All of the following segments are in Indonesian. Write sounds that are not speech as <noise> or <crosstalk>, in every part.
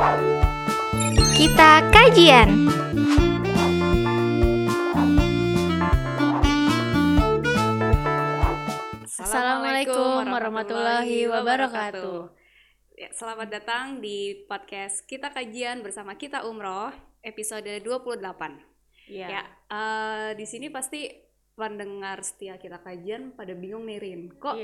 Kita kajian. Assalamualaikum warahmatullahi wabarakatuh. Ya, selamat datang di podcast Kita Kajian bersama kita Umroh episode 28. Iya. Ya, eh, di sini pasti pendengar setia kita kajian pada bingung nih Rin. Kok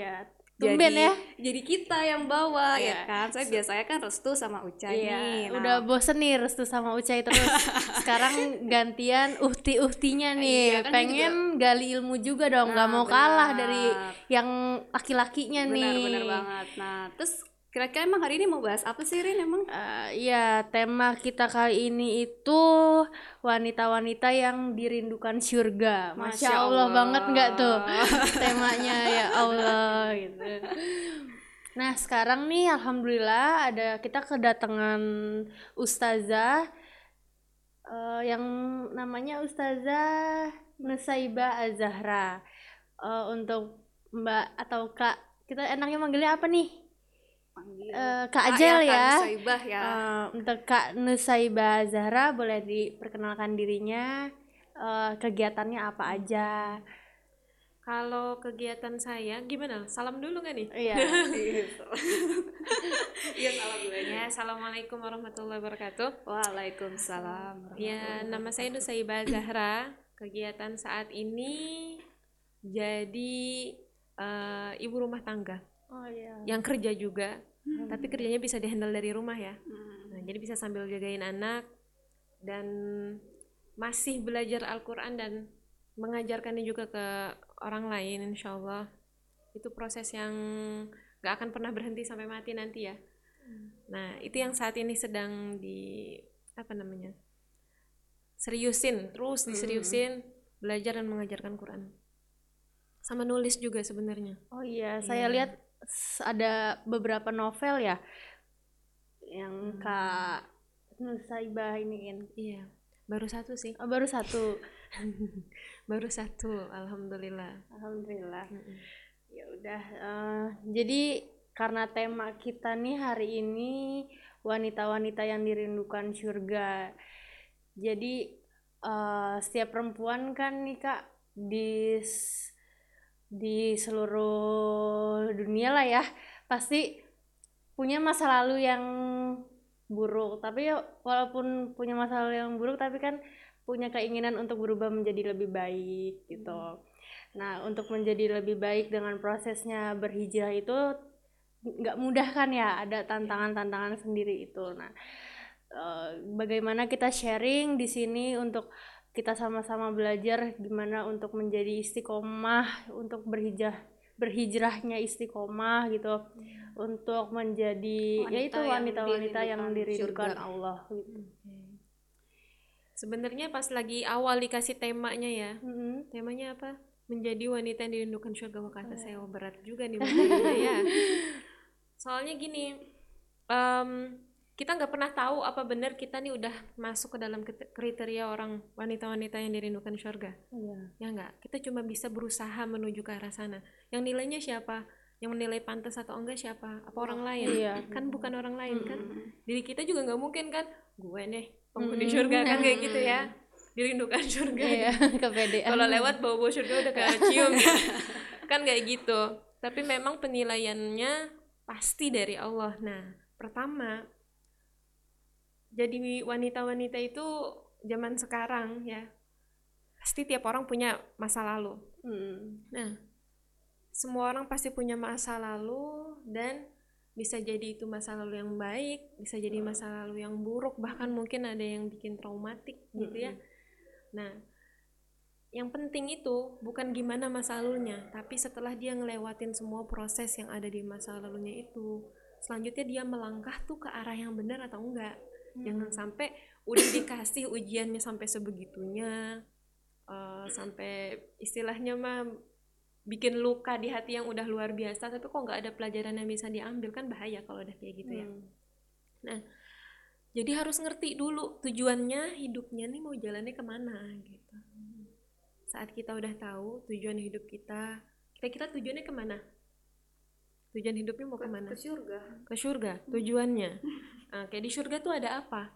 Iya. jadi Tumben ya. jadi kita yang bawa Iya. ya kan? Saya biasanya kan Restu sama Uca nih. Iya, Nah, udah bosen nih Restu sama Ucai terus. <laughs> Sekarang gantian uhti-uhtinya nih. Iya, kan Pengen gali ilmu juga dong, nggak Nah, mau kalah benar. dari yang laki-lakinya nih. benar benar banget. Nah, terus kira-kira emang hari ini mau bahas apa sih Rin emang? Eh, Iya, tema kita kali ini itu wanita-wanita yang dirindukan surga. Masya, Masya Allah, Allah. banget nggak tuh <laughs> temanya ya Allah gitu. Nah sekarang nih Alhamdulillah ada kita kedatangan Ustazah eh, yang namanya Ustazah Nusaiba Azahra. Eh, untuk Mbak atau Kak kita enaknya manggilnya apa nih? Eh, Kak Ajel Kak ya. Nusaibah ya. Eh, untuk Kak Nusaiba Zahra boleh diperkenalkan dirinya eh, kegiatannya apa aja Kalau kegiatan saya gimana? Salam dulu nggak nih? iya <laughs> Iya, salam dulu Ya, assalamualaikum warahmatullahi wabarakatuh. Waalaikumsalam. Ya, nama saya Nusaiba Zahra. Kegiatan saat ini jadi eh, ibu rumah tangga oh iya yang kerja juga, tapi kerjanya bisa dihandle dari rumah ya. Hmm. Nah, jadi bisa sambil jagain anak dan masih belajar Al-Quran dan mengajarkannya juga ke orang lain insya Allah. Itu proses yang gak akan pernah berhenti sampai mati nanti ya. Nah itu yang saat ini sedang di apa namanya seriusin terus diseriusin belajar dan mengajarkan Quran. Sama nulis juga sebenarnya. Oh iya saya Iya. lihat ada beberapa novel ya yang Kak Nusaiba iniin. Iya baru satu sih. Oh, baru satu. <laughs> Baru satu alhamdulillah. Alhamdulillah. Mm-mm. ya udah eh, jadi karena tema kita nih hari ini wanita-wanita yang dirindukan surga. Jadi eh, setiap perempuan kan nih kak di di seluruh dunia lah ya. Pasti punya masa lalu yang buruk. Tapi ya walaupun punya masa lalu yang buruk tapi kan punya keinginan untuk berubah menjadi lebih baik gitu. Nah, untuk menjadi lebih baik dengan prosesnya berhijrah itu nggak mudah kan ya, ada tantangan-tantangan sendiri itu. Nah, eh, bagaimana kita sharing di sini untuk kita sama-sama belajar gimana untuk menjadi istiqomah, untuk berhijrah berhijrahnya istiqomah gitu, untuk menjadi Wanita yaitu yang wanita-wanita yang dirindukan dirindukan. Allah gitu. Sebenarnya pas lagi awal dikasih temanya ya, Mm-mm. temanya apa? Menjadi wanita yang dirindukan surga. Wah kata saya oh, berat juga nih <laughs> ya. Soalnya gini, em, kita nggak pernah tahu apa benar kita nih udah masuk ke dalam kriteria orang wanita-wanita yang dirindukan surga. Iya. Ya nggak? Kita cuma bisa berusaha menuju ke arah sana. Yang nilainya siapa? Yang menilai pantas atau enggak siapa? Apa orang lain? Iya. Kan bukan orang lain kan? Diri kita juga nggak mungkin kan gue nih penghuni surga kan kayak gitu ya dirindukan surga Iya, <laughs> kepedean. kalau lewat bau surga udah <laughs> kecium kan kayak gitu tapi memang penilaiannya pasti dari Allah nah pertama jadi wanita-wanita itu zaman sekarang ya pasti tiap orang punya masa lalu Mm. Nah, semua orang pasti punya masa lalu dan bisa jadi itu masa lalu yang baik, bisa jadi masa lalu yang buruk, bahkan mungkin ada yang bikin traumatik gitu ya. Nah, yang penting itu bukan gimana masa lalunya, tapi setelah dia ngelewatin semua proses yang ada di masa lalunya itu, selanjutnya dia melangkah tuh ke arah yang benar atau enggak. Jangan sampai udah dikasih ujiannya sampai sebegitunya, eh, sampai istilahnya mah bikin luka di hati yang udah luar biasa, tapi kok nggak ada pelajaran yang bisa diambil kan bahaya kalau udah kayak gitu ya. Hmm. Nah, jadi harus ngerti dulu tujuannya hidupnya nih mau jalannya ke mana gitu. Saat kita udah tahu tujuan hidup kita, kira-kira tujuannya ke mana? Tujuan hidupnya mau ke, ke mana? ke surga. Ke surga tujuannya. Nah, kayak di surga tuh ada apa?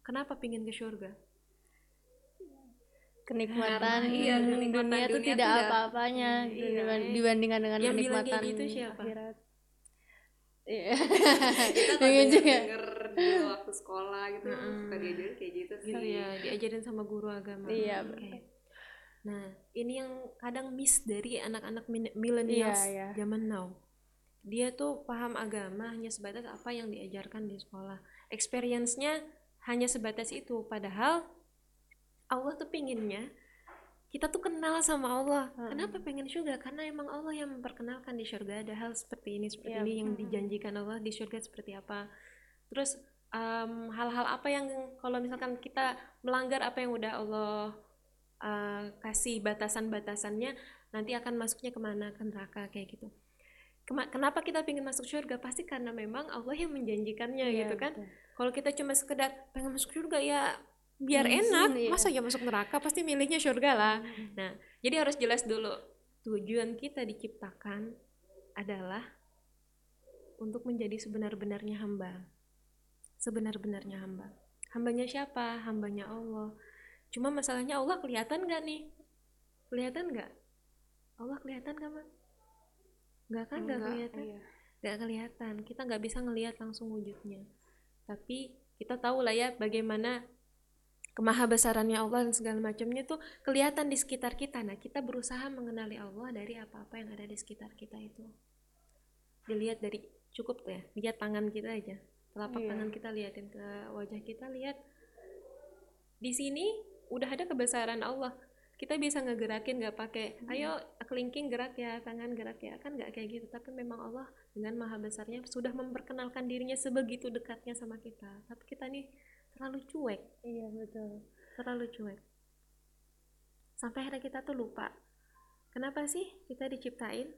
Kenapa pingin ke surga? Kenikmatan iya, kenikmatan dunia, tidak tuh udah- apa-apanya Iya. diban- dibandingkan dengan Yang bilang kenikmatan gitu siapa? akhirat. Iya. <laughs> Pengen juga. denger waktu sekolah gitu. Mm-mm. suka diajarin kayak gitu sih. gitu ya diajarin sama guru agama. Iya, Oke. nah ini yang kadang miss dari anak-anak millennials Iya, iya. zaman now dia tuh paham agama hanya sebatas apa yang diajarkan di sekolah. Experience-nya hanya sebatas itu. Padahal Allah tuh pinginnya kita tuh kenal sama Allah. Mm-mm. kenapa pengen surga? Karena emang Allah yang memperkenalkan di surga ada hal seperti ini seperti Iya, ini yang mm-mm. dijanjikan Allah di surga seperti apa. Terus em, hal-hal apa yang kalau misalkan kita melanggar apa yang udah Allah eh, kasih batasan-batasannya nanti akan masuknya ke mana? Ke neraka kayak gitu kenapa kita pengen masuk surga? Pasti karena memang Allah yang menjanjikannya Iya, gitu kan? kalau kita cuma sekedar pengen masuk surga ya biar Hmm, enak iya. masa ya masuk neraka? Pasti milihnya surga lah. Nah jadi harus jelas dulu tujuan kita diciptakan adalah untuk menjadi sebenar-benarnya hamba. Sebenar-benarnya hamba. Hambanya siapa? Hambanya Allah. Cuma masalahnya Allah kelihatan nggak nih? Kelihatan nggak? Allah kelihatan nggak Mak? Nggak kan? Nggak kelihatan? iya. nggak kelihatan. Kita nggak bisa ngelihat langsung wujudnya. Tapi kita tahu lah ya bagaimana kemahabesarannya Allah dan segala macamnya tuh kelihatan di sekitar kita. Nah kita berusaha mengenali Allah dari apa-apa yang ada di sekitar kita itu. Dilihat dari cukup tuh ya. Lihat tangan kita aja. Telapak Iya. tangan kita liatin ke wajah kita lihat di sini udah ada kebesaran Allah kita bisa ngegerakin nggak pakai ayo kelingking gerak ya tangan gerak ya. Kan nggak kayak gitu. Tapi memang Allah dengan maha besarnya sudah memperkenalkan dirinya sebegitu dekatnya sama kita. Tapi kita nih terlalu cuek. Iya betul. Terlalu cuek. Sampai akhirnya kita tuh lupa. Kenapa sih kita diciptain?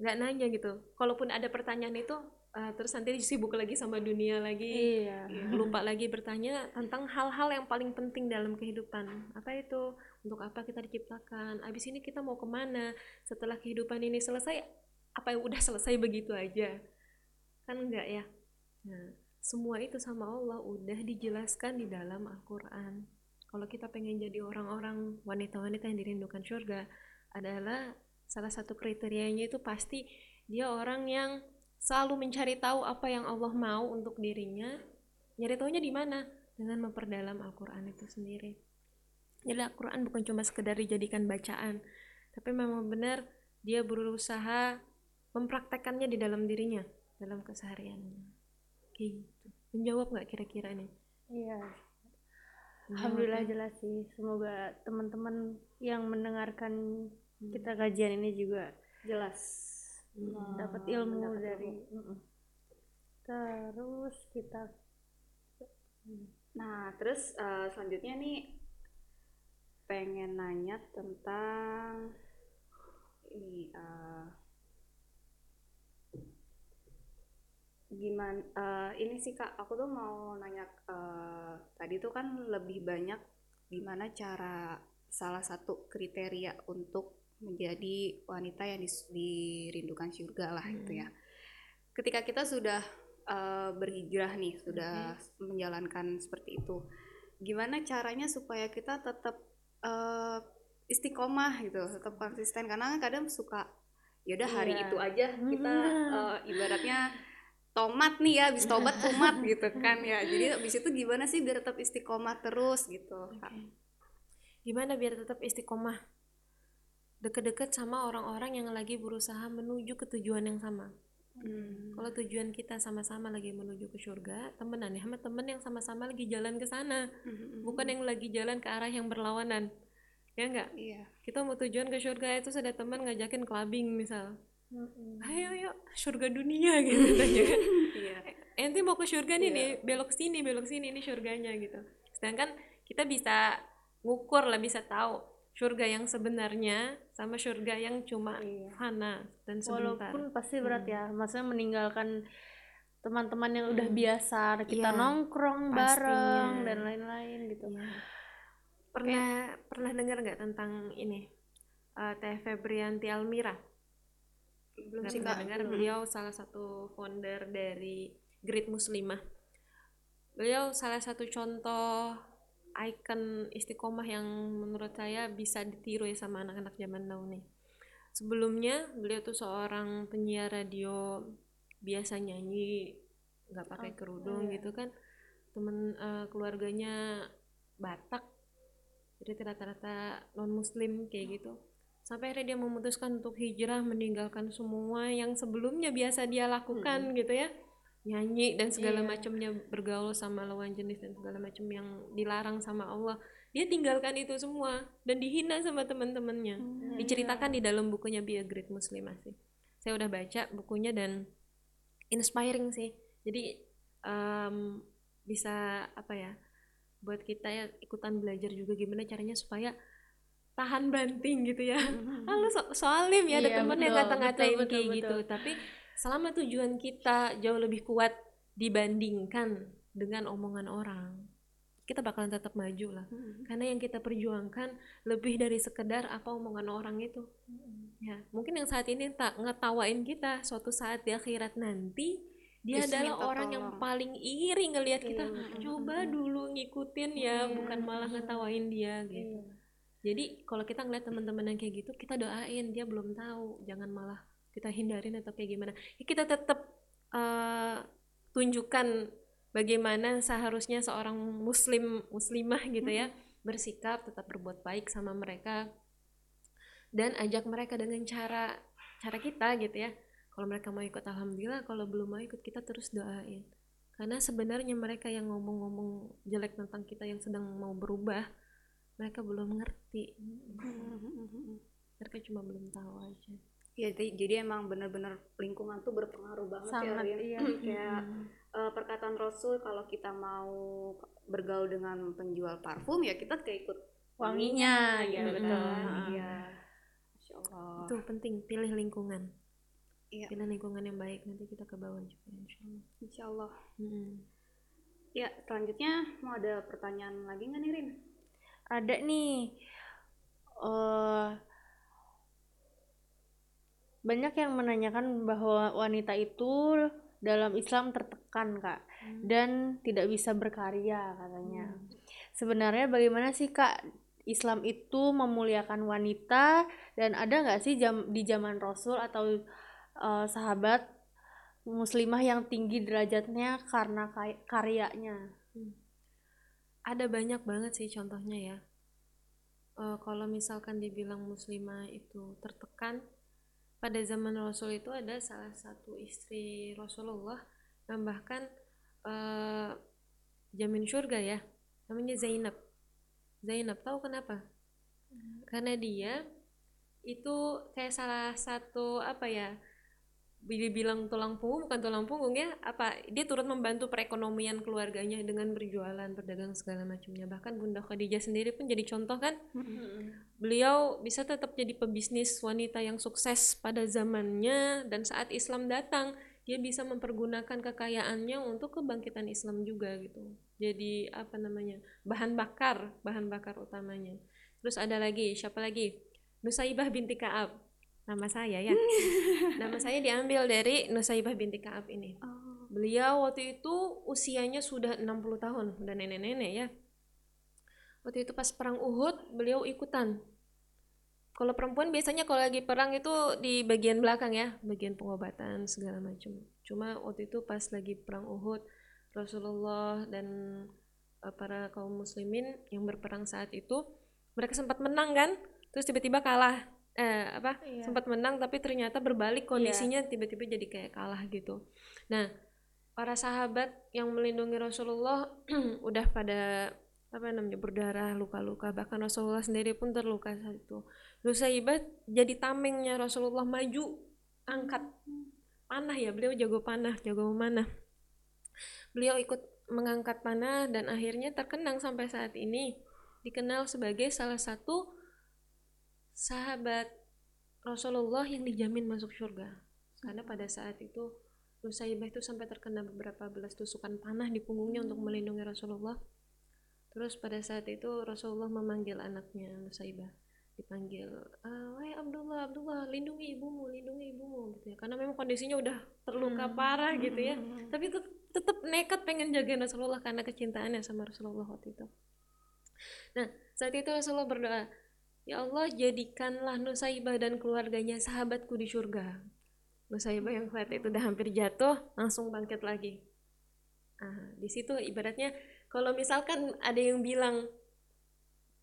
Nggak nanya gitu. Kalaupun ada pertanyaan itu eh, terus nanti sibuk lagi sama dunia lagi. Iya lupa lagi bertanya tentang hal-hal yang paling penting dalam kehidupan. Apa itu? Untuk apa kita diciptakan? Abis ini kita mau ke mana? Setelah kehidupan ini selesai apa yang udah selesai begitu aja? Kan enggak ya? Nah semua itu sama Allah udah dijelaskan di dalam Al-Quran. Kalau kita pengen jadi orang-orang wanita-wanita yang dirindukan surga adalah salah satu kriterianya itu pasti dia orang yang selalu mencari tahu apa yang Allah mau untuk dirinya nyari taunya di mana? Dengan memperdalam Al-Quran itu sendiri. Jadi Al-Quran bukan cuma sekedar dijadikan bacaan tapi memang benar dia berusaha mempraktekannya di dalam dirinya dalam kesehariannya. Kayak gitu. Menjawab nggak kira-kira nih iya. Alhamdulillah jelas sih. Semoga teman-teman yang mendengarkan kita kajian ini juga jelas Hmm. dapat Oh, ilmu mendapat dari ilmu. Terus kita Nah, terus eh, selanjutnya nih pengen nanya tentang ini eh, gimana eh, ini sih Kak, aku tuh mau nanya eh, tadi tuh kan lebih banyak gimana cara salah satu kriteria untuk menjadi wanita yang dis- dirindukan surga lah gitu ya. Ketika kita sudah eh, berhijrah nih, sudah menjalankan seperti itu, gimana caranya supaya kita tetap eh, istiqomah gitu, tetap konsisten karena kan kadang suka ya udah hari Iya. itu aja kita eh, ibaratnya tomat nih ya, habis tobat <laughs> tomat gitu kan ya. Jadi habis itu gimana sih biar tetap istiqomah terus gitu? Oke. Gimana biar tetap istiqomah? Deket-deket sama orang-orang yang lagi berusaha menuju ke tujuan yang sama. Hmm. Kalau tujuan kita sama-sama lagi menuju ke surga, temenan ya sama temen yang sama-sama lagi jalan ke sana, Mhm. bukan yang lagi jalan ke arah yang berlawanan. Ya enggak? Iya. Kita mau tujuan ke surga itu ada teman ngajakin clubbing misal. Ayo ayo surga dunia <laughs> gitu katanya kan. Iya. Eh, Ente mau ke surga nih Iya. nih, belok sini, belok sini ini surganya gitu. Sedangkan kita bisa ngukur lah, bisa tahu surga yang sebenarnya sama surga yang cuma Iya. fana dan sebentar. walaupun pasti berat ya maksudnya meninggalkan teman-teman yang udah Hmm. biasa kita Iya, nongkrong pastinya. bareng dan lain-lain gitu Iya. Pernah pernah dengar nggak tentang ini? eh, Teh Febrianti Almira. belum sih kak dengar beliau salah satu founder dari Great Muslimah beliau salah satu contoh icon istiqomah yang menurut saya bisa ditiru ya sama anak-anak zaman now nih. Sebelumnya beliau tuh seorang penyiar radio biasa nyanyi nggak pakai Oh, kerudung gitu kan. Temen eh, keluarganya Batak. Jadi rata-rata non muslim kayak gitu. Sampai akhirnya dia memutuskan untuk hijrah meninggalkan semua yang sebelumnya biasa dia lakukan gitu ya nyanyi dan segala Iya. macamnya bergaul sama lawan jenis dan segala macam yang dilarang sama Allah dia tinggalkan itu semua dan dihina sama teman-temannya. Hmm, diceritakan di dalam bukunya Be a Great Muslimah sih saya udah baca bukunya dan inspiring sih. Jadi em, bisa apa ya buat kita ya ikutan belajar juga gimana caranya supaya tahan banting gitu ya. <laughs> Halo so soalim ya ada Iya, temen yang betul, ngata-ngatain betul, kayak gitu. tapi selama tujuan kita jauh lebih kuat dibandingkan dengan omongan orang kita bakalan tetap maju lah karena yang kita perjuangkan lebih dari sekedar apa omongan orang itu ya mungkin yang saat ini tak ngetawain kita suatu saat di akhirat nanti dia Justru adalah orang yang tolong. paling iri ngelihat kita Iya. coba dulu ngikutin ya Iya. bukan malah ngetawain dia gitu Iya. jadi kalau kita ngeliat teman-teman yang kayak gitu kita doain dia belum tahu jangan malah kita hindarin atau kayak gimana. Ya, kita tetap eh, tunjukkan bagaimana seharusnya seorang muslim muslimah gitu ya bersikap tetap berbuat baik sama mereka dan ajak mereka dengan cara cara kita gitu ya. Kalau mereka mau ikut alhamdulillah. Kalau belum mau ikut kita terus doain. Karena sebenarnya mereka yang ngomong-ngomong jelek tentang kita yang sedang mau berubah mereka belum ngerti. Mereka cuma belum tahu aja Ya, jadi, jadi emang bener-bener lingkungan tuh berpengaruh banget ya, Sangat, Rin. iya. <clears throat> Kayak eh, perkataan Rasul kalau kita mau bergaul dengan penjual parfum ya kita kayak ikut Wanginya, ya gitu. betul. Iya. Masya Allah. itu penting pilih lingkungan Iya. pilih lingkungan yang baik nanti kita ke bawah juga insya Allah Insya Allah. Mm-mm. Ya, selanjutnya mau ada pertanyaan lagi nggak nih Rin? ada nih eh banyak yang menanyakan bahwa wanita itu dalam Islam tertekan kak dan tidak bisa berkarya katanya. Sebenarnya bagaimana sih kak Islam itu memuliakan wanita? Dan ada nggak sih jam di zaman Rasul atau eh, sahabat muslimah yang tinggi derajatnya karena karyanya? Ada banyak banget sih contohnya ya. Eh, kalau misalkan dibilang muslimah itu tertekan pada zaman Rasul itu ada salah satu istri Rasulullah yang bahkan eh, jamin surga ya namanya Zainab. Zainab tahu kenapa? Karena dia itu kayak salah satu apa ya dibilang tulang punggung bukan tulang punggung ya apa dia turut membantu perekonomian keluarganya dengan berjualan berdagang segala macamnya. Bahkan Bunda Khadijah sendiri pun jadi contoh kan? Beliau bisa tetap jadi pebisnis wanita yang sukses pada zamannya dan saat Islam datang dia bisa mempergunakan kekayaannya untuk kebangkitan Islam juga gitu. Jadi apa namanya bahan bakar bahan bakar utamanya. Terus ada lagi siapa lagi? Nusaibah binti Kaab nama saya ya <laughs> nama saya diambil dari Nusaibah binti Kaab ini Oh. Beliau waktu itu usianya sudah 60 tahun, udah nenek-nenek ya. Waktu itu pas perang Uhud, beliau ikutan. Kalau perempuan biasanya kalau lagi perang itu di bagian belakang ya, bagian pengobatan segala macam. Cuma waktu itu pas lagi perang Uhud, Rasulullah dan eh, para kaum muslimin yang berperang saat itu, mereka sempat menang kan? Terus tiba-tiba kalah. Eh apa? Iya. Sempat menang tapi ternyata berbalik kondisinya tiba-tiba jadi kayak kalah gitu. Nah, para sahabat yang melindungi Rasulullah <clears throat> udah pada apa namanya berdarah luka-luka bahkan Rasulullah sendiri pun terluka saat itu Nusaibah jadi tamengnya Rasulullah maju angkat panah ya beliau jago panah jago memanah beliau ikut mengangkat panah dan akhirnya terkenang sampai saat ini dikenal sebagai salah satu sahabat Rasulullah yang dijamin masuk surga karena pada saat itu Nusaibah itu sampai terkena beberapa belas tusukan panah di punggungnya untuk melindungi Rasulullah. Terus pada saat itu Rasulullah memanggil anaknya Nusaibah. dipanggil "Eh, wahai Abdullah Abdullah lindungi ibumu lindungi ibumu gitu ya karena memang kondisinya udah terluka Hmm. parah gitu ya tapi tet- tetap nekat pengen jagain Rasulullah karena kecintaannya sama Rasulullah waktu itu nah saat itu Rasulullah berdoa ya Allah jadikanlah Nusaibah dan keluarganya sahabatku di surga. Nusaibah yang saat itu udah hampir jatuh langsung bangkit lagi. Ah di situ ibaratnya kalau misalkan ada yang bilang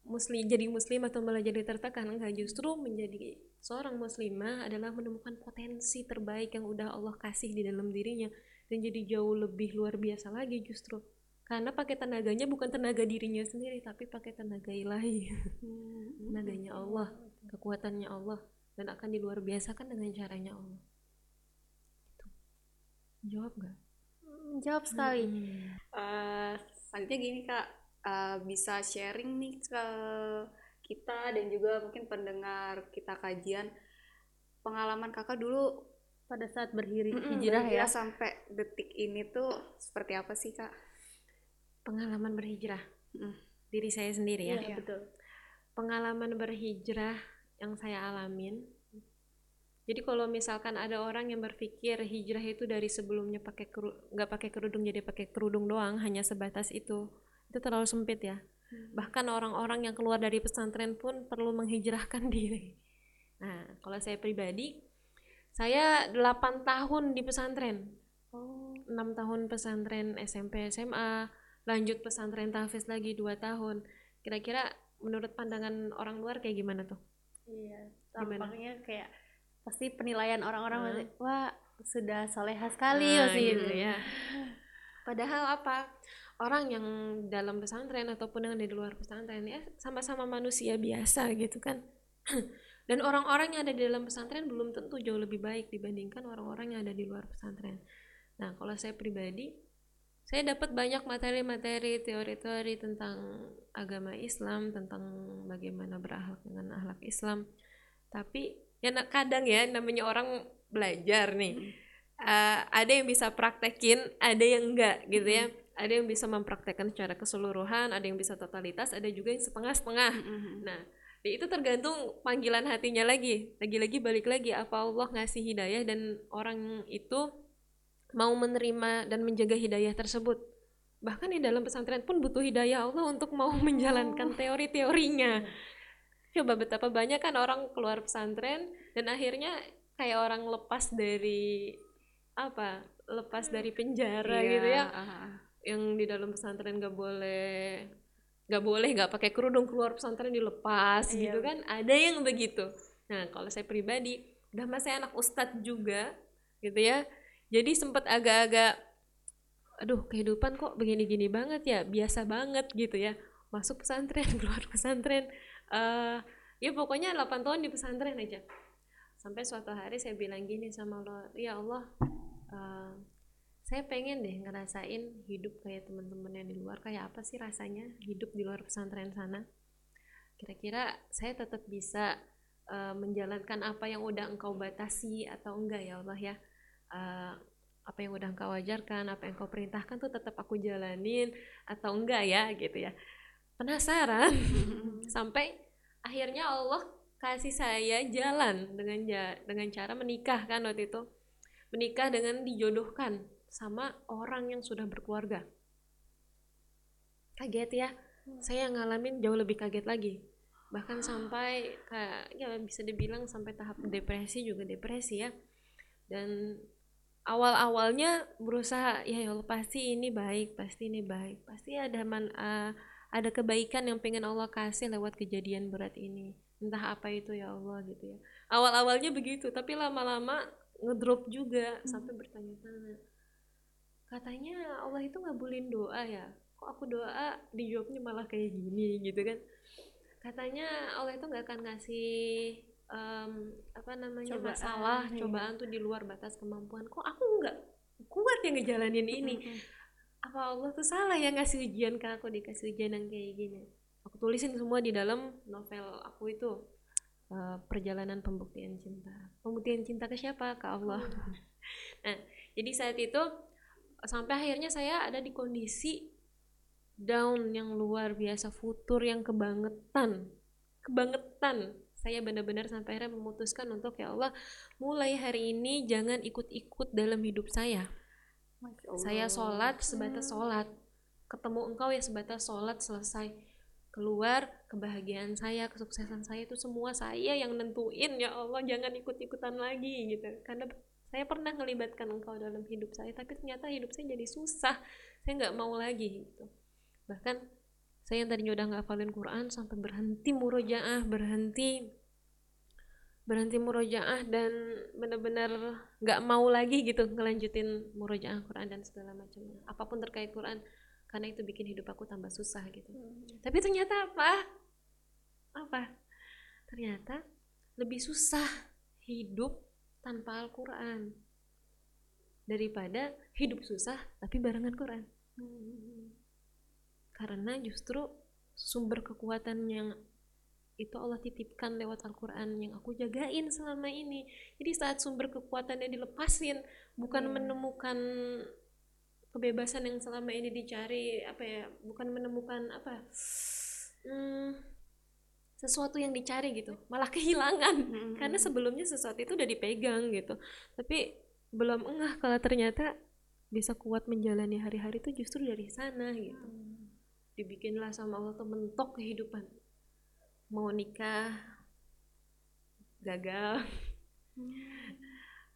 muslim jadi muslim atau malah jadi tertekan enggak. Justru menjadi seorang muslimah adalah menemukan potensi terbaik yang udah Allah kasih di dalam dirinya dan jadi jauh lebih luar biasa lagi justru karena pakai tenaganya bukan tenaga dirinya sendiri tapi pakai tenaga ilahi. Tenaganya Allah kekuatannya Allah dan akan diluar biasakan dengan caranya Allah. Gitu. jawab nggak? Hmm, jawab sekali. Hmm. Eh, selanjutnya gini kak, eh, bisa sharing nih ke kita dan juga mungkin pendengar kita kajian. Pengalaman kakak dulu pada saat berhiri mm-mm, hijrah ya? berhijrah sampai detik ini tuh seperti apa sih kak? Pengalaman berhijrah Mm. diri saya sendiri ya Iya, betul pengalaman berhijrah yang saya alamin. Jadi kalau misalkan ada orang yang berpikir hijrah itu dari sebelumnya pakai nggak pakai kerudung jadi pakai kerudung doang hanya sebatas itu, itu terlalu sempit ya. Bahkan orang-orang yang keluar dari pesantren pun perlu menghijrahkan <laughs> diri. Nah, kalau saya pribadi, saya 8 tahun di pesantren. oh 6 tahun pesantren SMP SMA, lanjut pesantren tahfiz lagi 2 tahun. Kira-kira menurut pandangan orang luar kayak gimana tuh? iya Gimana? tampaknya kayak pasti penilaian orang-orang Hmm. wah sudah soleha sekali Nah, gitu gitu ya. <sighs> Padahal apa? Orang yang dalam pesantren ataupun yang di luar pesantren ya sama-sama manusia biasa gitu kan. <clears throat> Dan orang-orang yang ada di dalam pesantren belum tentu jauh lebih baik dibandingkan orang-orang yang ada di luar pesantren. Nah, kalau saya pribadi, saya dapat banyak materi-materi, teori-teori tentang agama Islam, tentang bagaimana berakhlak dengan akhlak Islam. Tapi ya kadang ya namanya orang belajar nih. Eh, ada yang bisa praktekin, ada yang enggak gitu ya. Ada yang bisa mempraktekkan secara keseluruhan, ada yang bisa totalitas, ada juga yang setengah-setengah. Nah, di- itu tergantung panggilan hatinya lagi. Lagi-lagi balik lagi apa Allah ngasih hidayah dan orang itu mau menerima dan menjaga hidayah tersebut. Bahkan di dalam pesantren pun butuh hidayah Allah untuk mau menjalankan teori-teorinya. Coba betapa banyak kan orang keluar pesantren dan akhirnya kayak orang lepas dari apa? Lepas dari penjara Iya, gitu ya ah, yang di dalam pesantren nggak boleh nggak boleh nggak pakai kerudung keluar pesantren dilepas Iya. gitu kan ada yang begitu nah kalau saya pribadi udah mas saya anak ustadz juga gitu ya jadi sempet agak-agak aduh kehidupan kok begini-gini banget ya biasa banget gitu ya. Masuk pesantren <laughs> keluar pesantren. Eh ya pokoknya 8 tahun di pesantren aja. Sampai suatu hari saya bilang gini sama Allah ya Allah eh, saya pengen deh ngerasain hidup kayak teman-teman yang di luar. Kayak apa sih rasanya hidup di luar pesantren sana? Kira-kira saya tetap bisa eh, menjalankan apa yang udah engkau batasi atau enggak ya Allah ya Eh, apa yang udah engkau ajarkan apa yang engkau perintahkan tuh tetap aku jalanin atau enggak ya gitu ya. Penasaran? <laughs> Sampai akhirnya Allah kasih saya jalan dengan dengan cara menikah kan waktu itu. Menikah dengan dijodohkan sama orang yang sudah berkeluarga. Kaget ya? Saya ngalamin jauh lebih kaget lagi. Bahkan <gasps> sampai kayak ya bisa dibilang sampai tahap depresi juga depresi ya. Dan awal-awalnya berusaha ya ya Allah pasti ini baik pasti ini baik pasti ada man ah, ada kebaikan yang pengen Allah kasih lewat kejadian berat ini. Entah apa itu ya Allah gitu ya. Awal-awalnya begitu tapi lama-lama ngedrop juga sampai bertanya-tanya. Katanya Allah itu ngabulin doa ya kok aku doa dijawabnya malah kayak gini gitu kan. Katanya Allah itu nggak akan ngasih em, apa namanya Cobaan, masalah iya. cobaan tuh di luar batas kemampuan. Kok aku nggak kuat yang ngejalanin ini? apa Allah tuh salah ya ngasih ujian ke aku dikasih ujian yang kayak gini? Aku tulisin semua di dalam novel aku itu. Eh, perjalanan pembuktian cinta. Pembuktian cinta ke siapa? Ke Allah. <laughs> Nah jadi saat itu sampai akhirnya saya ada di kondisi down yang luar biasa futur yang kebangetan. Kebangetan saya benar-benar sampai akhirnya memutuskan untuk ya Allah mulai hari ini jangan ikut-ikut dalam hidup saya. Saya sholat sebatas sholat. Ketemu engkau ya sebatas sholat selesai. Keluar kebahagiaan saya kesuksesan saya itu semua saya yang nentuin ya Allah jangan ikut-ikutan lagi gitu. Karena saya pernah melibatkan engkau dalam hidup saya tapi ternyata hidup saya jadi susah. Saya nggak mau lagi gitu. Bahkan saya yang tadinya udah ngafalin Quran sampai berhenti murojaah berhenti berhenti murojaah dan benar-benar nggak mau lagi gitu ngelanjutin murojaah Quran dan segala macamnya. Apa pun terkait Quran karena itu bikin hidup aku tambah susah gitu. Tapi ternyata apa? Apa? Ternyata lebih susah hidup tanpa Al-Quran daripada hidup susah tapi barengan Quran karena justru sumber kekuatan yang itu Allah titipkan lewat Al-Quran yang aku jagain selama ini. Jadi saat sumber kekuatannya dilepasin bukan Iya. menemukan kebebasan yang selama ini dicari apa ya bukan menemukan apa hmm, sesuatu yang dicari gitu malah <laughs> kehilangan. Mm-mm. karena sebelumnya sesuatu itu udah dipegang gitu. Tapi belum engah kalau ternyata bisa kuat menjalani hari-hari itu justru dari sana gitu dibikinlah sama Allah tuh mentok kehidupan. Mau nikah gagal.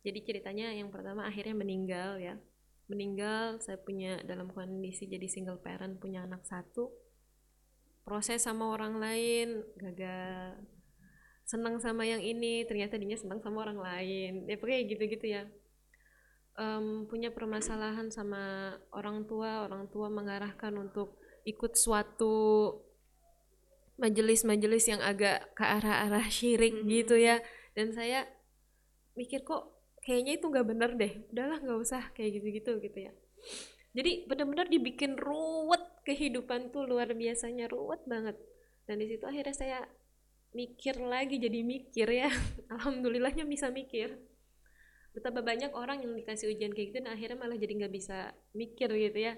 Jadi ceritanya yang pertama akhirnya meninggal ya. Meninggal saya punya dalam kondisi jadi single parent punya anak satu. Proses sama orang lain gagal. Senang sama yang ini ternyata dia senang sama orang lain. Ya pokoknya gitu-gitu ya. Em, punya permasalahan sama orang tua orang tua mengarahkan untuk ikut suatu majelis-majelis yang agak ke arah-arah syirik Mhm. gitu ya. Dan saya mikir kok kayaknya itu nggak bener deh. Udahlah nggak usah kayak gitu-gitu gitu ya. Jadi benar-benar dibikin ruwet kehidupan tuh luar biasanya ruwet banget. Dan di situ akhirnya saya mikir lagi jadi mikir ya. <laughs> Alhamdulillahnya bisa mikir. Betapa banyak orang yang dikasih ujian kayak gitu dan akhirnya malah jadi nggak bisa mikir gitu ya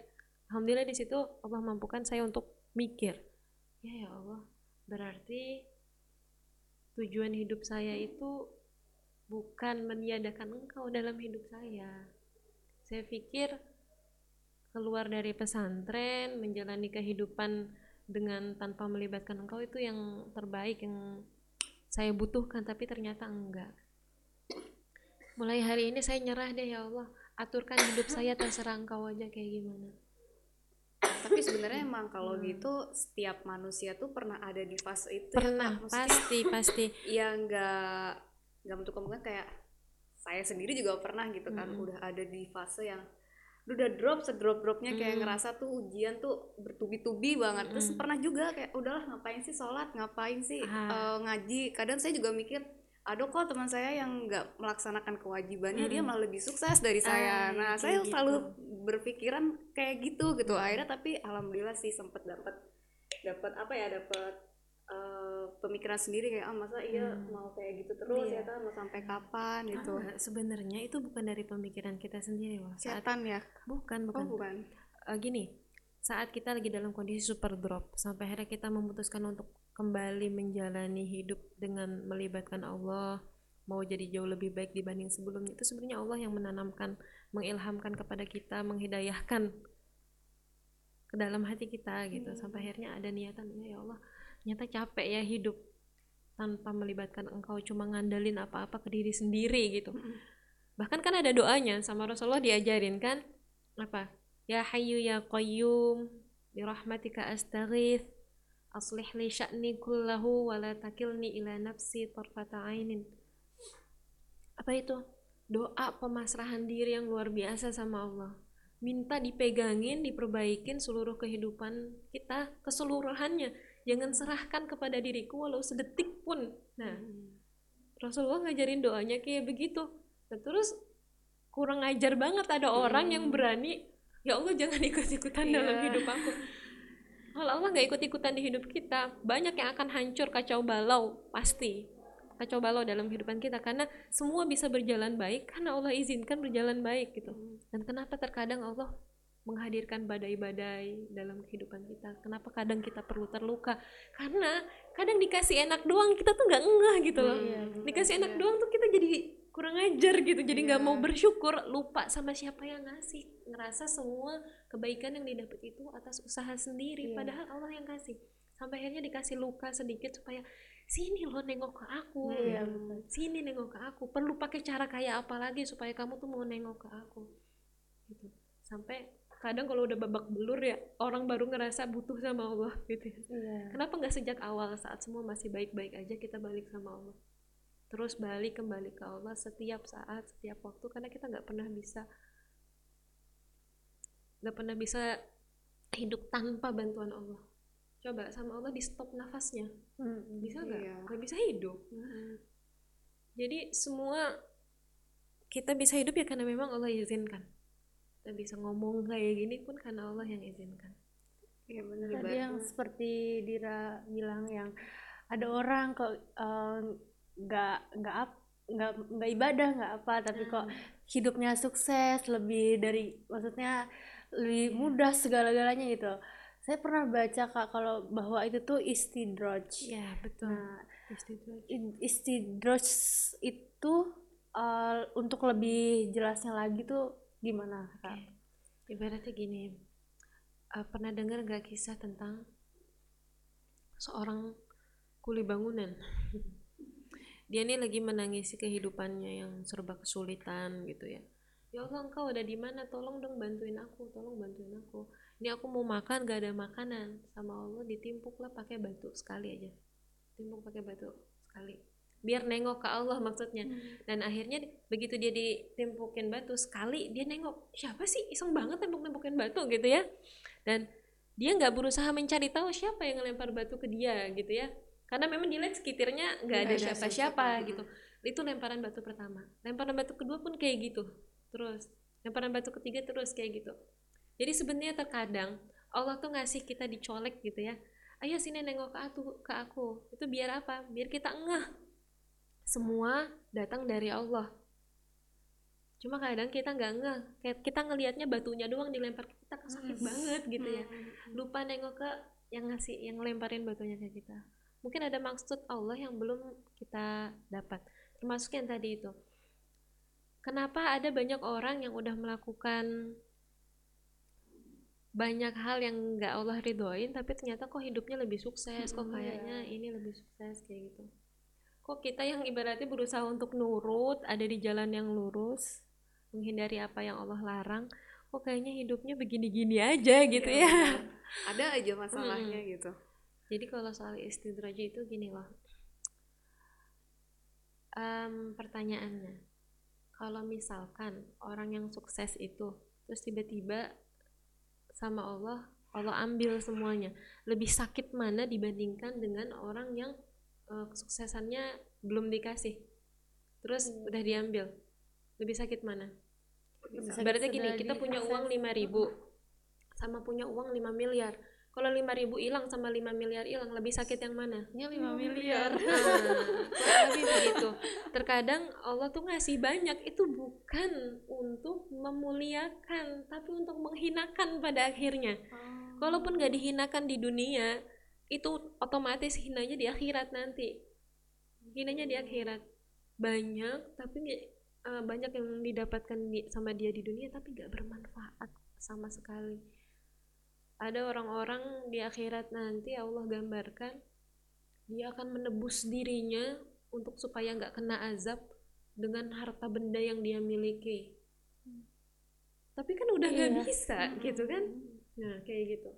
alhamdulillah di situ Allah mampukan saya untuk mikir ya ya Allah berarti tujuan hidup saya itu bukan meniadakan engkau dalam hidup saya. Saya pikir keluar dari pesantren menjalani kehidupan dengan tanpa melibatkan engkau itu yang terbaik yang saya butuhkan tapi ternyata enggak. Mulai hari ini saya nyerah deh ya Allah. Aturkan hidup saya terserah engkau aja kayak gimana sebenarnya emang kalau Hmm. gitu setiap manusia tuh pernah ada di fase itu pernah ya, Kak. Maksudnya, pasti <laughs> pasti ya nggak nggak bentuk kemungkinan kayak saya sendiri juga pernah gitu kan Mm-mm. udah ada di fase yang udah drop sedrop dropnya kayak Mm. ngerasa tuh ujian tuh bertubi-tubi banget terus Mm-mm. pernah juga kayak udahlah ngapain sih sholat ngapain sih Ah. eh, ngaji kadang saya juga mikir ada kok teman saya yang nggak melaksanakan kewajibannya dia Mm-mm. malah lebih sukses dari saya. Ah, nah saya gitu. selalu berpikiran kayak gitu gitu. Akhirnya tapi alhamdulillah sih sempet dapat dapat apa ya dapat eh, pemikiran sendiri kayak ah masa iya Hmm. mau kayak gitu terus Iya. ya kan mau sampai kapan? Gitu. Ah, sebenarnya itu bukan dari pemikiran kita sendiri loh. Setan ya? Bukan oh bukan. bukan. Eh, gini saat kita lagi dalam kondisi super drop sampai akhirnya kita memutuskan untuk kembali menjalani hidup dengan melibatkan Allah mau jadi jauh lebih baik dibanding sebelumnya itu sebenarnya Allah yang menanamkan mengilhamkan kepada kita menghidayahkan ke dalam hati kita gitu Hmm. sampai akhirnya ada niatan ya Allah ternyata capek ya hidup tanpa melibatkan engkau cuma ngandelin apa-apa ke diri sendiri gitu Mm-mm. bahkan kan ada doanya sama Rasulullah diajarin kan apa ya hayyu ya qayyum bi rahmatika astaghith aslih li sya'ni kullahu wa la takilni ila nafsi tarfata ainin. Apa itu? Doa pemasrahan diri yang luar biasa sama Allah. Minta dipegangin diperbaikin seluruh kehidupan kita keseluruhannya. Jangan serahkan kepada diriku walau sedetik pun. Nah Rasulullah ngajarin doanya kayak begitu. Nah, terus kurang ajar banget ada orang yang berani ya Allah jangan ikut-ikutan dalam Iya. hidup aku. Kalau Allah nggak ikut-ikutan di hidup kita banyak yang akan hancur kacau balau pasti. Kacau balau dalam kehidupan kita karena semua bisa berjalan baik karena Allah izinkan berjalan baik gitu. Dan kenapa terkadang Allah menghadirkan badai-badai dalam kehidupan kita? Kenapa kadang kita perlu terluka? Karena kadang dikasih enak doang kita tuh nggak ngeh gitu loh. Iya, dikasih enak Iya. doang tuh kita jadi kurang ajar gitu jadi nggak Iya. mau bersyukur lupa sama siapa yang ngasih ngerasa semua kebaikan yang didapat itu atas usaha sendiri Iya. padahal Allah yang kasih sampai akhirnya dikasih luka sedikit supaya sini lo nengok ke aku Iya, gitu. sini nengok ke aku perlu pakai cara kayak apa lagi supaya kamu tuh mau nengok ke aku gitu sampai kadang kalau udah babak belur ya orang baru ngerasa butuh sama Allah gitu ya. Iya. Kenapa nggak sejak awal saat semua masih baik-baik aja kita balik sama Allah? Terus balik kembali ke Allah setiap saat, setiap waktu karena kita nggak pernah bisa nggak pernah bisa hidup tanpa bantuan Allah. Coba sama Allah di stop nafasnya, Mm-mm. bisa nggak? Iya. Nggak bisa hidup. Jadi semua kita bisa hidup ya karena memang Allah izinkan. Kita bisa ngomong kayak gini pun karena Allah yang izinkan. Iya bener Tadi ibarat- yang seperti Dira bilang yang ada orang kok eh, nggak nggak ap nggak nggak ibadah nggak apa tapi kok hidupnya sukses lebih dari maksudnya lebih mudah segala-galanya gitu. Saya pernah baca kak kalau bahwa itu tuh istidroj. Ya betul. Nah, istidroj itu eh, untuk lebih jelasnya lagi tuh gimana kak? Oke. Ibaratnya gini, eh, pernah dengar gak kisah tentang seorang kuli bangunan? <laughs> Dia nih lagi menangisi kehidupannya yang serba kesulitan gitu ya. Ya Allah engkau ada di mana? Tolong dong bantuin aku, tolong bantuin aku. Ini aku mau makan gak ada makanan. Sama Allah ditimpuklah pakai batu sekali aja. Timpuk pakai batu sekali. Biar nengok ke Allah maksudnya dan akhirnya begitu dia ditimpukin batu sekali dia nengok siapa sih iseng banget nempuk-nempukin batu gitu ya dan dia nggak berusaha mencari tahu siapa yang ngelempar batu ke dia gitu ya karena memang dilihat sekitarnya nggak ada siapa-siapa gitu. Itu lemparan batu pertama. Lemparan batu kedua pun kayak gitu. Terus lemparan batu ketiga terus kayak gitu. Jadi sebenarnya terkadang Allah tuh ngasih kita dicolek gitu ya. Ayo sini nengok ke aku ke aku. Itu biar apa? Biar kita ngeh. Semua datang dari Allah. Cuma kadang kita nggak ngeh. Kayak kita ngelihatnya batunya doang dilempar ke kita kan sakit banget gitu ya. Lupa nengok ke yang ngasih yang ngelemparin batunya ke kita mungkin ada maksud Allah yang belum kita dapat. Termasuk yang tadi itu. Kenapa ada banyak orang yang udah melakukan banyak hal yang nggak Allah ridhoin tapi ternyata kok hidupnya lebih sukses kok kayaknya ini lebih sukses kayak gitu. Kok kita yang ibaratnya berusaha untuk nurut ada di jalan yang lurus menghindari apa yang Allah larang kok kayaknya hidupnya begini-gini aja gitu Iya, ya? bener. ada aja masalahnya gitu jadi kalau soal istidraj itu gini loh. Em, pertanyaannya kalau misalkan orang yang sukses itu terus tiba-tiba sama Allah Allah ambil semuanya lebih sakit mana dibandingkan dengan orang yang eh, kesuksesannya belum dikasih terus udah diambil lebih sakit mana? Sakit Ibaratnya gini, kita punya uang 5000 sama punya uang 5 miliar. Kalau 5000 hilang sama 5 miliar hilang, lebih sakit yang mana? Ini 5 miliar. <laughs> Nah, lebih begitu. Terkadang Allah tuh ngasih banyak itu bukan untuk memuliakan, tapi untuk menghinakan pada akhirnya. Kalaupun gak dihinakan di dunia, itu otomatis hinanya di akhirat nanti. Hinanya di akhirat. Banyak, tapi eh, banyak yang didapatkan di- sama dia di dunia, tapi gak bermanfaat sama sekali. Ada orang-orang di akhirat nanti Allah gambarkan dia akan menebus dirinya untuk supaya nggak kena azab dengan harta benda yang dia miliki. Tapi kan udah nggak Iya. bisa gitu kan? Nah kayak gitu.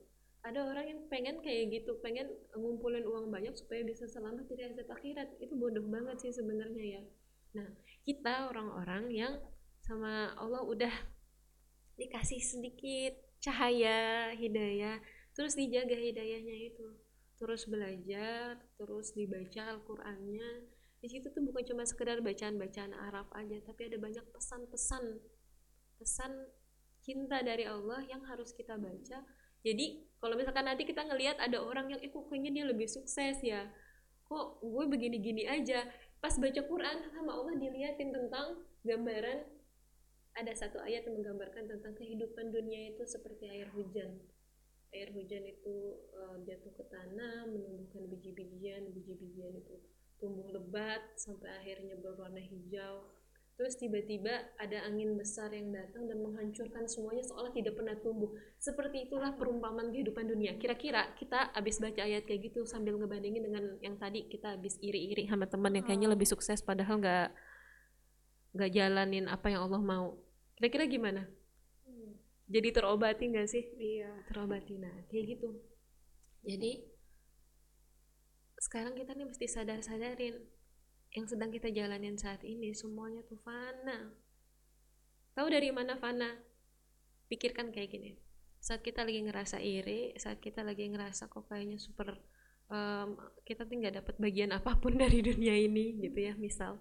Ada orang yang pengen kayak gitu, pengen ngumpulin uang banyak supaya bisa selamat dari azab akhirat. Itu bodoh banget sih sebenarnya ya. Nah kita orang-orang yang sama Allah udah dikasih sedikit cahaya hidayah, terus dijaga hidayahnya itu terus belajar, terus dibaca Al-Qur'annya. Di situ tuh bukan cuma sekedar bacaan-bacaan Arab aja, tapi ada banyak pesan-pesan pesan cinta dari Allah yang harus kita baca. Jadi kalau misalkan nanti kita ngelihat ada orang yang, eh kok kayaknya dia lebih sukses ya, kok gue begini-gini aja. Pas baca Quran sama Allah diliatin tentang gambaran ada satu ayat yang menggambarkan tentang kehidupan dunia itu seperti air hujan. Air hujan itu uh, jatuh ke tanah menumbuhkan biji-bijian biji-bijian itu tumbuh lebat sampai akhirnya berwarna hijau. Terus tiba-tiba ada angin besar yang datang dan menghancurkan semuanya seolah tidak pernah tumbuh. Seperti itulah perumpamaan kehidupan dunia. Kira-kira kita habis baca ayat kayak gitu sambil ngebandingin dengan yang tadi kita habis iri-iri sama teman yang kayaknya lebih sukses padahal nggak nggak jalanin apa yang Allah mau kira-kira gimana? Jadi terobati nggak sih? Iya. Terobati nah kayak gitu. Jadi sekarang kita nih mesti sadar-sadarin yang sedang kita jalanin saat ini semuanya tuh fana. Tahu dari mana fana? Pikirkan kayak gini. Saat kita lagi ngerasa iri saat kita lagi ngerasa kok kayaknya super um, kita tuh nggak dapat bagian apa pun <laughs> dari dunia ini gitu ya misal.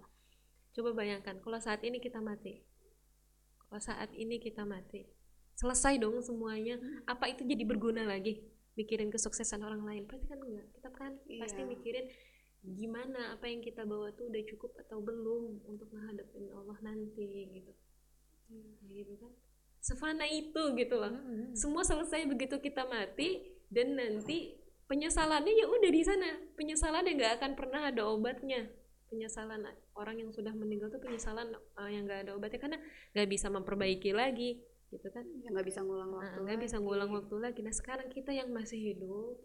Coba bayangkan kalau saat ini kita mati kalau saat ini kita mati. Selesai dong semuanya. Apa itu jadi berguna lagi? Mikirin kesuksesan orang lain. Pasti kan enggak? Kita kan pasti Iya. mikirin gimana apa yang kita bawa tuh udah cukup atau belum untuk menghadapin Allah nanti gitu. Kayak gitu kan? Sefana itu gitu loh. Semua selesai begitu kita mati dan nanti penyesalannya ya udah di sana. Penyesalannya nggak akan pernah ada obatnya penyesalan orang yang sudah meninggal tuh penyesalan eh, yang nggak ada obatnya karena nggak bisa memperbaiki lagi gitu kan ya nggak bisa ngulang Nah, waktu nggak bisa lagi. ngulang waktu lagi. Nah sekarang kita yang masih hidup,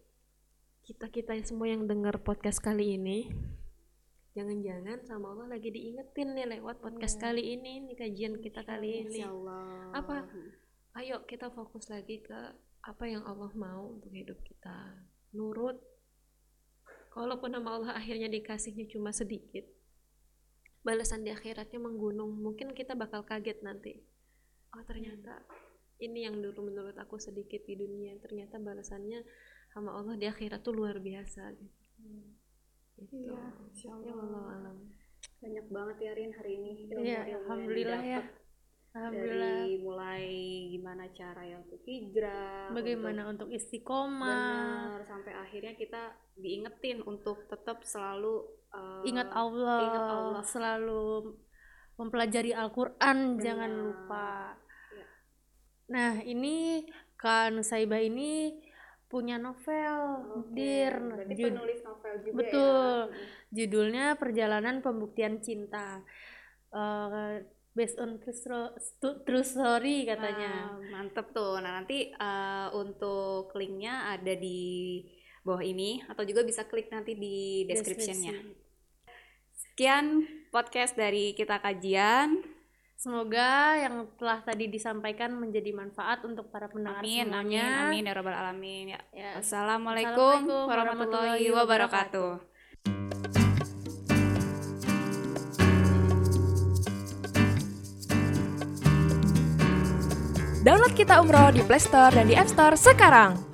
kita kita semua yang dengar podcast kali ini, jangan-jangan sama Allah lagi diingetin nih lewat podcast kali ini, nih kajian kita kali ini. Insya Allah Apa? Ayo kita fokus lagi ke apa yang Allah mau untuk hidup kita. Nurut. Kalaupun nama Allah akhirnya dikasihnya cuma sedikit, balasan di akhiratnya menggunung. Mungkin kita bakal kaget nanti. Oh ternyata ini yang dulu menurut aku sedikit di dunia, ternyata balasannya sama Allah di akhirat tuh luar biasa. Gitu. Gitu. Iya, Ya Allah. Alam. banyak banget ya Rin hari ini Iya, yang alhamdulillah ya. Dari mulai gimana cara yang untuk hijrah Bagaimana untuk istiqomah, benar sampai akhirnya kita diingetin untuk tetap selalu eh, ingat Allah, ingat Allah. selalu mempelajari Al-Quran, jangan lupa. Iya. Nah, ini Kak Nusaibah ini punya novel, Oke, Dir. berarti Jud- penulis novel juga Betul. ya Judulnya Perjalanan Pembuktian Cinta. Eh, based on true, story katanya. Nah, mantep tuh. Nah nanti eh, untuk linknya ada di bawah ini atau juga bisa klik nanti di descriptionnya sekian podcast dari kita kajian. Semoga yang telah tadi disampaikan menjadi manfaat untuk para pendengar amin amin semuanya. amin ya rabbal alamin. Ya Ya, Assalamualaikum Assalamualaikum warahmatullahi warahmatullahi wabarakatuh. Download kita umroh di Play Store dan di App Store sekarang.